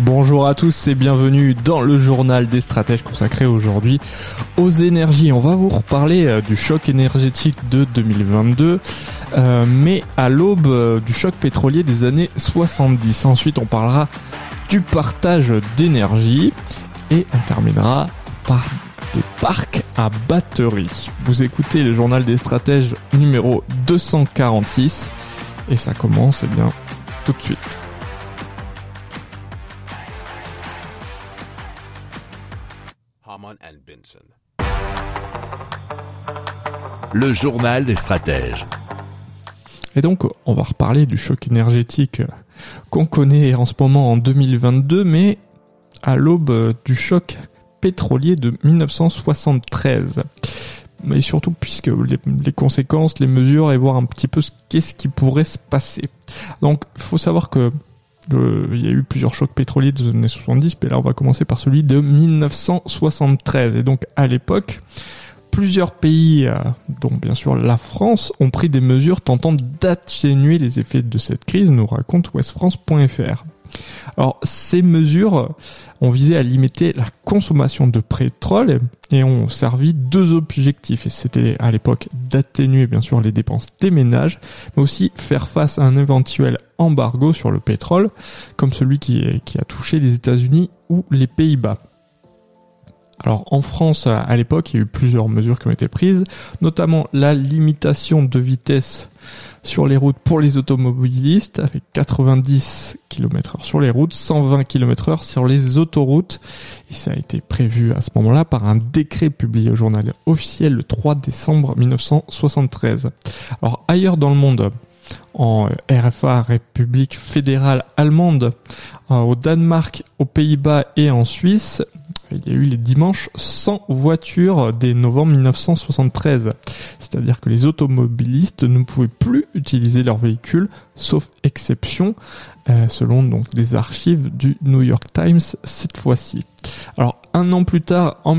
Bonjour à tous et bienvenue dans le journal des stratèges consacré aujourd'hui aux énergies. On va vous reparler euh, du choc énergétique de 2022, euh, mais à l'aube euh, du choc pétrolier des années 70. Ensuite, on parlera du partage d'énergie et on terminera par des parcs à batterie. Vous écoutez le journal des stratèges numéro 246 et ça commence eh bien tout de suite. And Benson. Le journal des stratèges. Et donc, on va reparler du choc énergétique qu'on connaît en ce moment en 2022, mais à l'aube du choc pétrolier de 1973. Mais surtout puisque les, les conséquences, les mesures et voir un petit peu ce qu'est-ce qui pourrait se passer. Donc, faut savoir que il y a eu plusieurs chocs pétroliers des années 70, mais là on va commencer par celui de 1973. Et donc à l'époque, plusieurs pays, euh, dont bien sûr la France, ont pris des mesures tentant d'atténuer les effets de cette crise, nous raconte westfrance.fr. Alors ces mesures ont visé à limiter la consommation de pétrole et ont servi deux objectifs. C'était à l'époque d'atténuer bien sûr les dépenses des ménages, mais aussi faire face à un éventuel embargo sur le pétrole, comme celui qui, a touché les États-Unis ou les Pays-Bas. Alors en France, à l'époque, il y a eu plusieurs mesures qui ont été prises, notamment la limitation de vitesse sur les routes pour les automobilistes, avec 90 km heure sur les routes, 120 km heure sur les autoroutes. Et ça a été prévu à ce moment-là par un décret publié au journal officiel le 3 décembre 1973. Alors ailleurs dans le monde, en RFA, République fédérale allemande, euh, au Danemark, aux Pays-Bas et en Suisse, il y a eu les dimanches sans voiture dès novembre 1973. C'est-à-dire que les automobilistes ne pouvaient plus utiliser leur véhicule, sauf exception, euh, selon donc des archives du New York Times cette fois-ci. Alors un an plus tard, en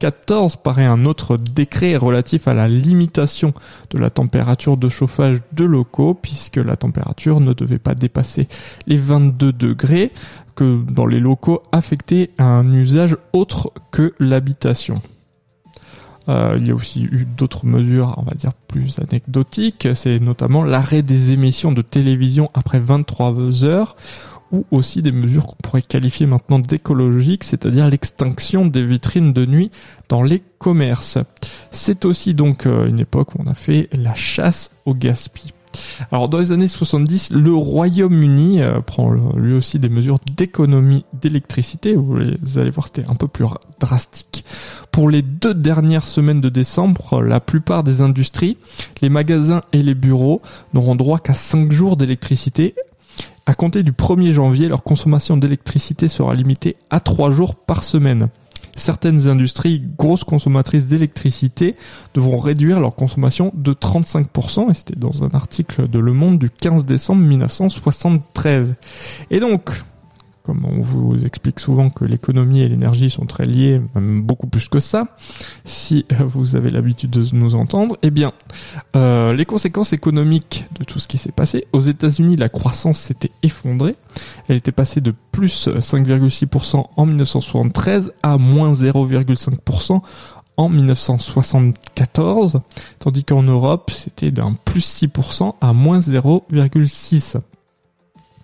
1974, paraît un autre décret relatif à la limitation de la température de chauffage de locaux, puisque la température ne devait pas dépasser les 22 degrés que dans les locaux affectés à un usage autre que l'habitation. Euh, il y a aussi eu d'autres mesures, on va dire, plus anecdotiques. C'est notamment l'arrêt des émissions de télévision après 23 heures ou aussi des mesures qu'on pourrait qualifier maintenant d'écologiques, c'est-à-dire l'extinction des vitrines de nuit dans les commerces. C'est aussi donc euh, une époque où on a fait la chasse au gaspillage. Alors dans les années 70, le Royaume-Uni euh, prend euh, lui aussi des mesures d'économie d'électricité. Vous les- allez voir, c'était un peu plus ra- drastique. Pour les deux dernières semaines de décembre, la plupart des industries, les magasins et les bureaux n'auront droit qu'à 5 jours d'électricité. À compter du 1er janvier, leur consommation d'électricité sera limitée à 3 jours par semaine. Certaines industries grosses consommatrices d'électricité devront réduire leur consommation de 35%, et c'était dans un article de Le Monde du 15 décembre 1973. Et donc, comme on vous explique souvent que l'économie et l'énergie sont très liées, même beaucoup plus que ça, si vous avez l'habitude de nous entendre, eh bien, euh, les conséquences économiques de tout ce qui s'est passé, aux États-Unis, la croissance s'était effondrée. Elle était passée de plus 5,6% en 1973 à moins 0,5% en 1974, tandis qu'en Europe, c'était d'un plus 6% à moins 0,6%.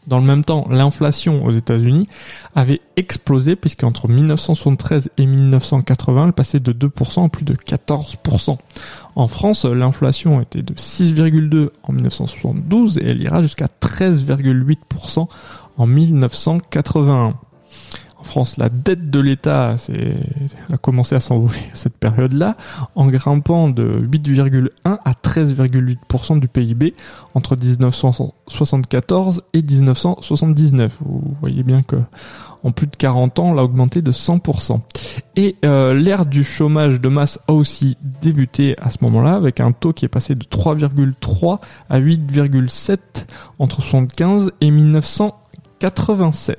Dans le même temps, l'inflation aux États-Unis avait explosé puisqu'entre 1973 et 1980, elle passait de 2% à plus de 14%. En France, l'inflation était de 6,2 en 1972 et elle ira jusqu'à 13,8% en 1981. En France, la dette de l'État a commencé à s'envoler à cette période-là, en grimpant de 8,1 à 13,8% du PIB entre 1974 et 1979. Vous voyez bien que en plus de 40 ans, elle a augmenté de 100%. Et euh, l'ère du chômage de masse a aussi débuté à ce moment-là, avec un taux qui est passé de 3,3 à 8,7 entre 75 et 1987.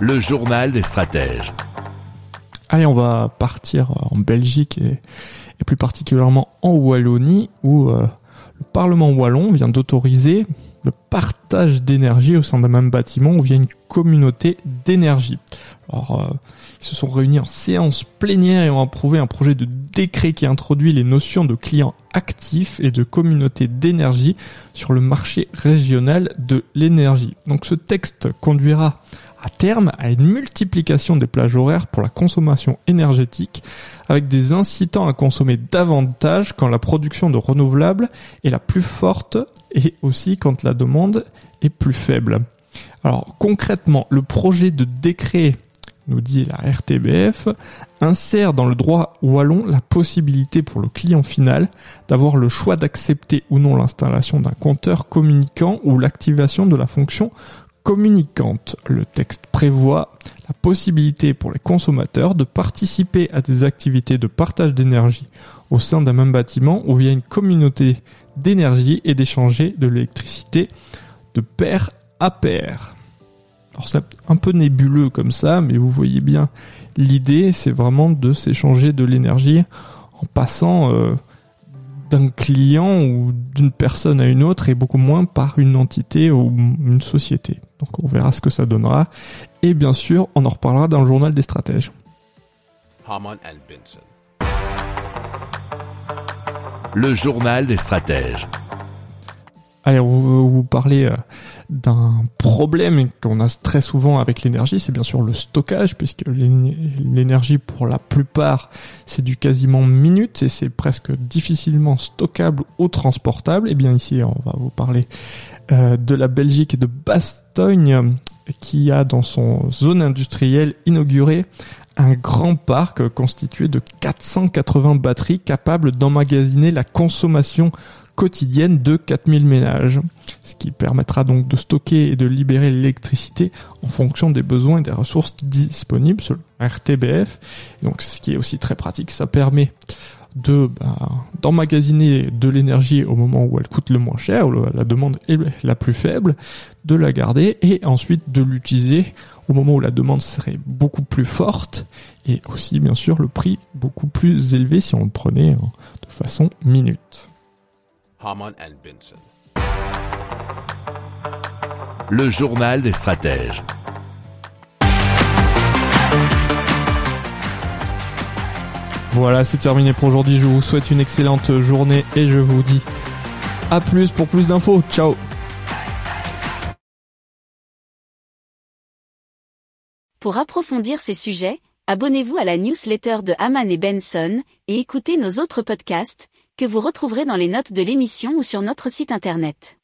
le journal des stratèges. Allez, on va partir en Belgique et, plus particulièrement en Wallonie où euh, le Parlement wallon vient d'autoriser le partage d'énergie au sein d'un même bâtiment où vient une communauté d'énergie. Alors, euh, ils se sont réunis en séance plénière et ont approuvé un projet de décret qui introduit les notions de clients actifs et de communauté d'énergie sur le marché régional de l'énergie. Donc ce texte conduira à terme à une multiplication des plages horaires pour la consommation énergétique avec des incitants à consommer davantage quand la production de renouvelables est la plus forte et aussi quand la demande est plus faible. Alors concrètement, le projet de décret nous dit la RTBF, insère dans le droit wallon la possibilité pour le client final d'avoir le choix d'accepter ou non l'installation d'un compteur communicant ou l'activation de la fonction communicante. Le texte prévoit la possibilité pour les consommateurs de participer à des activités de partage d'énergie au sein d'un même bâtiment ou via une communauté d'énergie et d'échanger de l'électricité de pair à pair. Alors c'est un peu nébuleux comme ça, mais vous voyez bien l'idée, c'est vraiment de s'échanger de l'énergie en passant euh, d'un client ou d'une personne à une autre et beaucoup moins par une entité ou une société. Donc on verra ce que ça donnera. Et bien sûr, on en reparlera dans le journal des stratèges. Le journal des stratèges. Allez, on va vous parler euh, d'un problème qu'on a très souvent avec l'énergie, c'est bien sûr le stockage, puisque l'énergie pour la plupart c'est du quasiment minute et c'est presque difficilement stockable ou transportable. Et bien ici on va vous parler de la Belgique de Bastogne qui a dans son zone industrielle inauguré un grand parc constitué de 480 batteries capables d'emmagasiner la consommation quotidienne de 4000 ménages, ce qui permettra donc de stocker et de libérer l'électricité en fonction des besoins et des ressources disponibles sur RTBF. donc ce qui est aussi très pratique, ça permet de bah, d'emmagasiner de l'énergie au moment où elle coûte le moins cher, où la demande est la plus faible, de la garder et ensuite de l'utiliser au moment où la demande serait beaucoup plus forte et aussi bien sûr le prix beaucoup plus élevé si on le prenait de façon minute. Le journal des stratèges. Voilà, c'est terminé pour aujourd'hui. Je vous souhaite une excellente journée et je vous dis à plus pour plus d'infos. Ciao Pour approfondir ces sujets, abonnez-vous à la newsletter de Haman et Benson et écoutez nos autres podcasts que vous retrouverez dans les notes de l'émission ou sur notre site internet.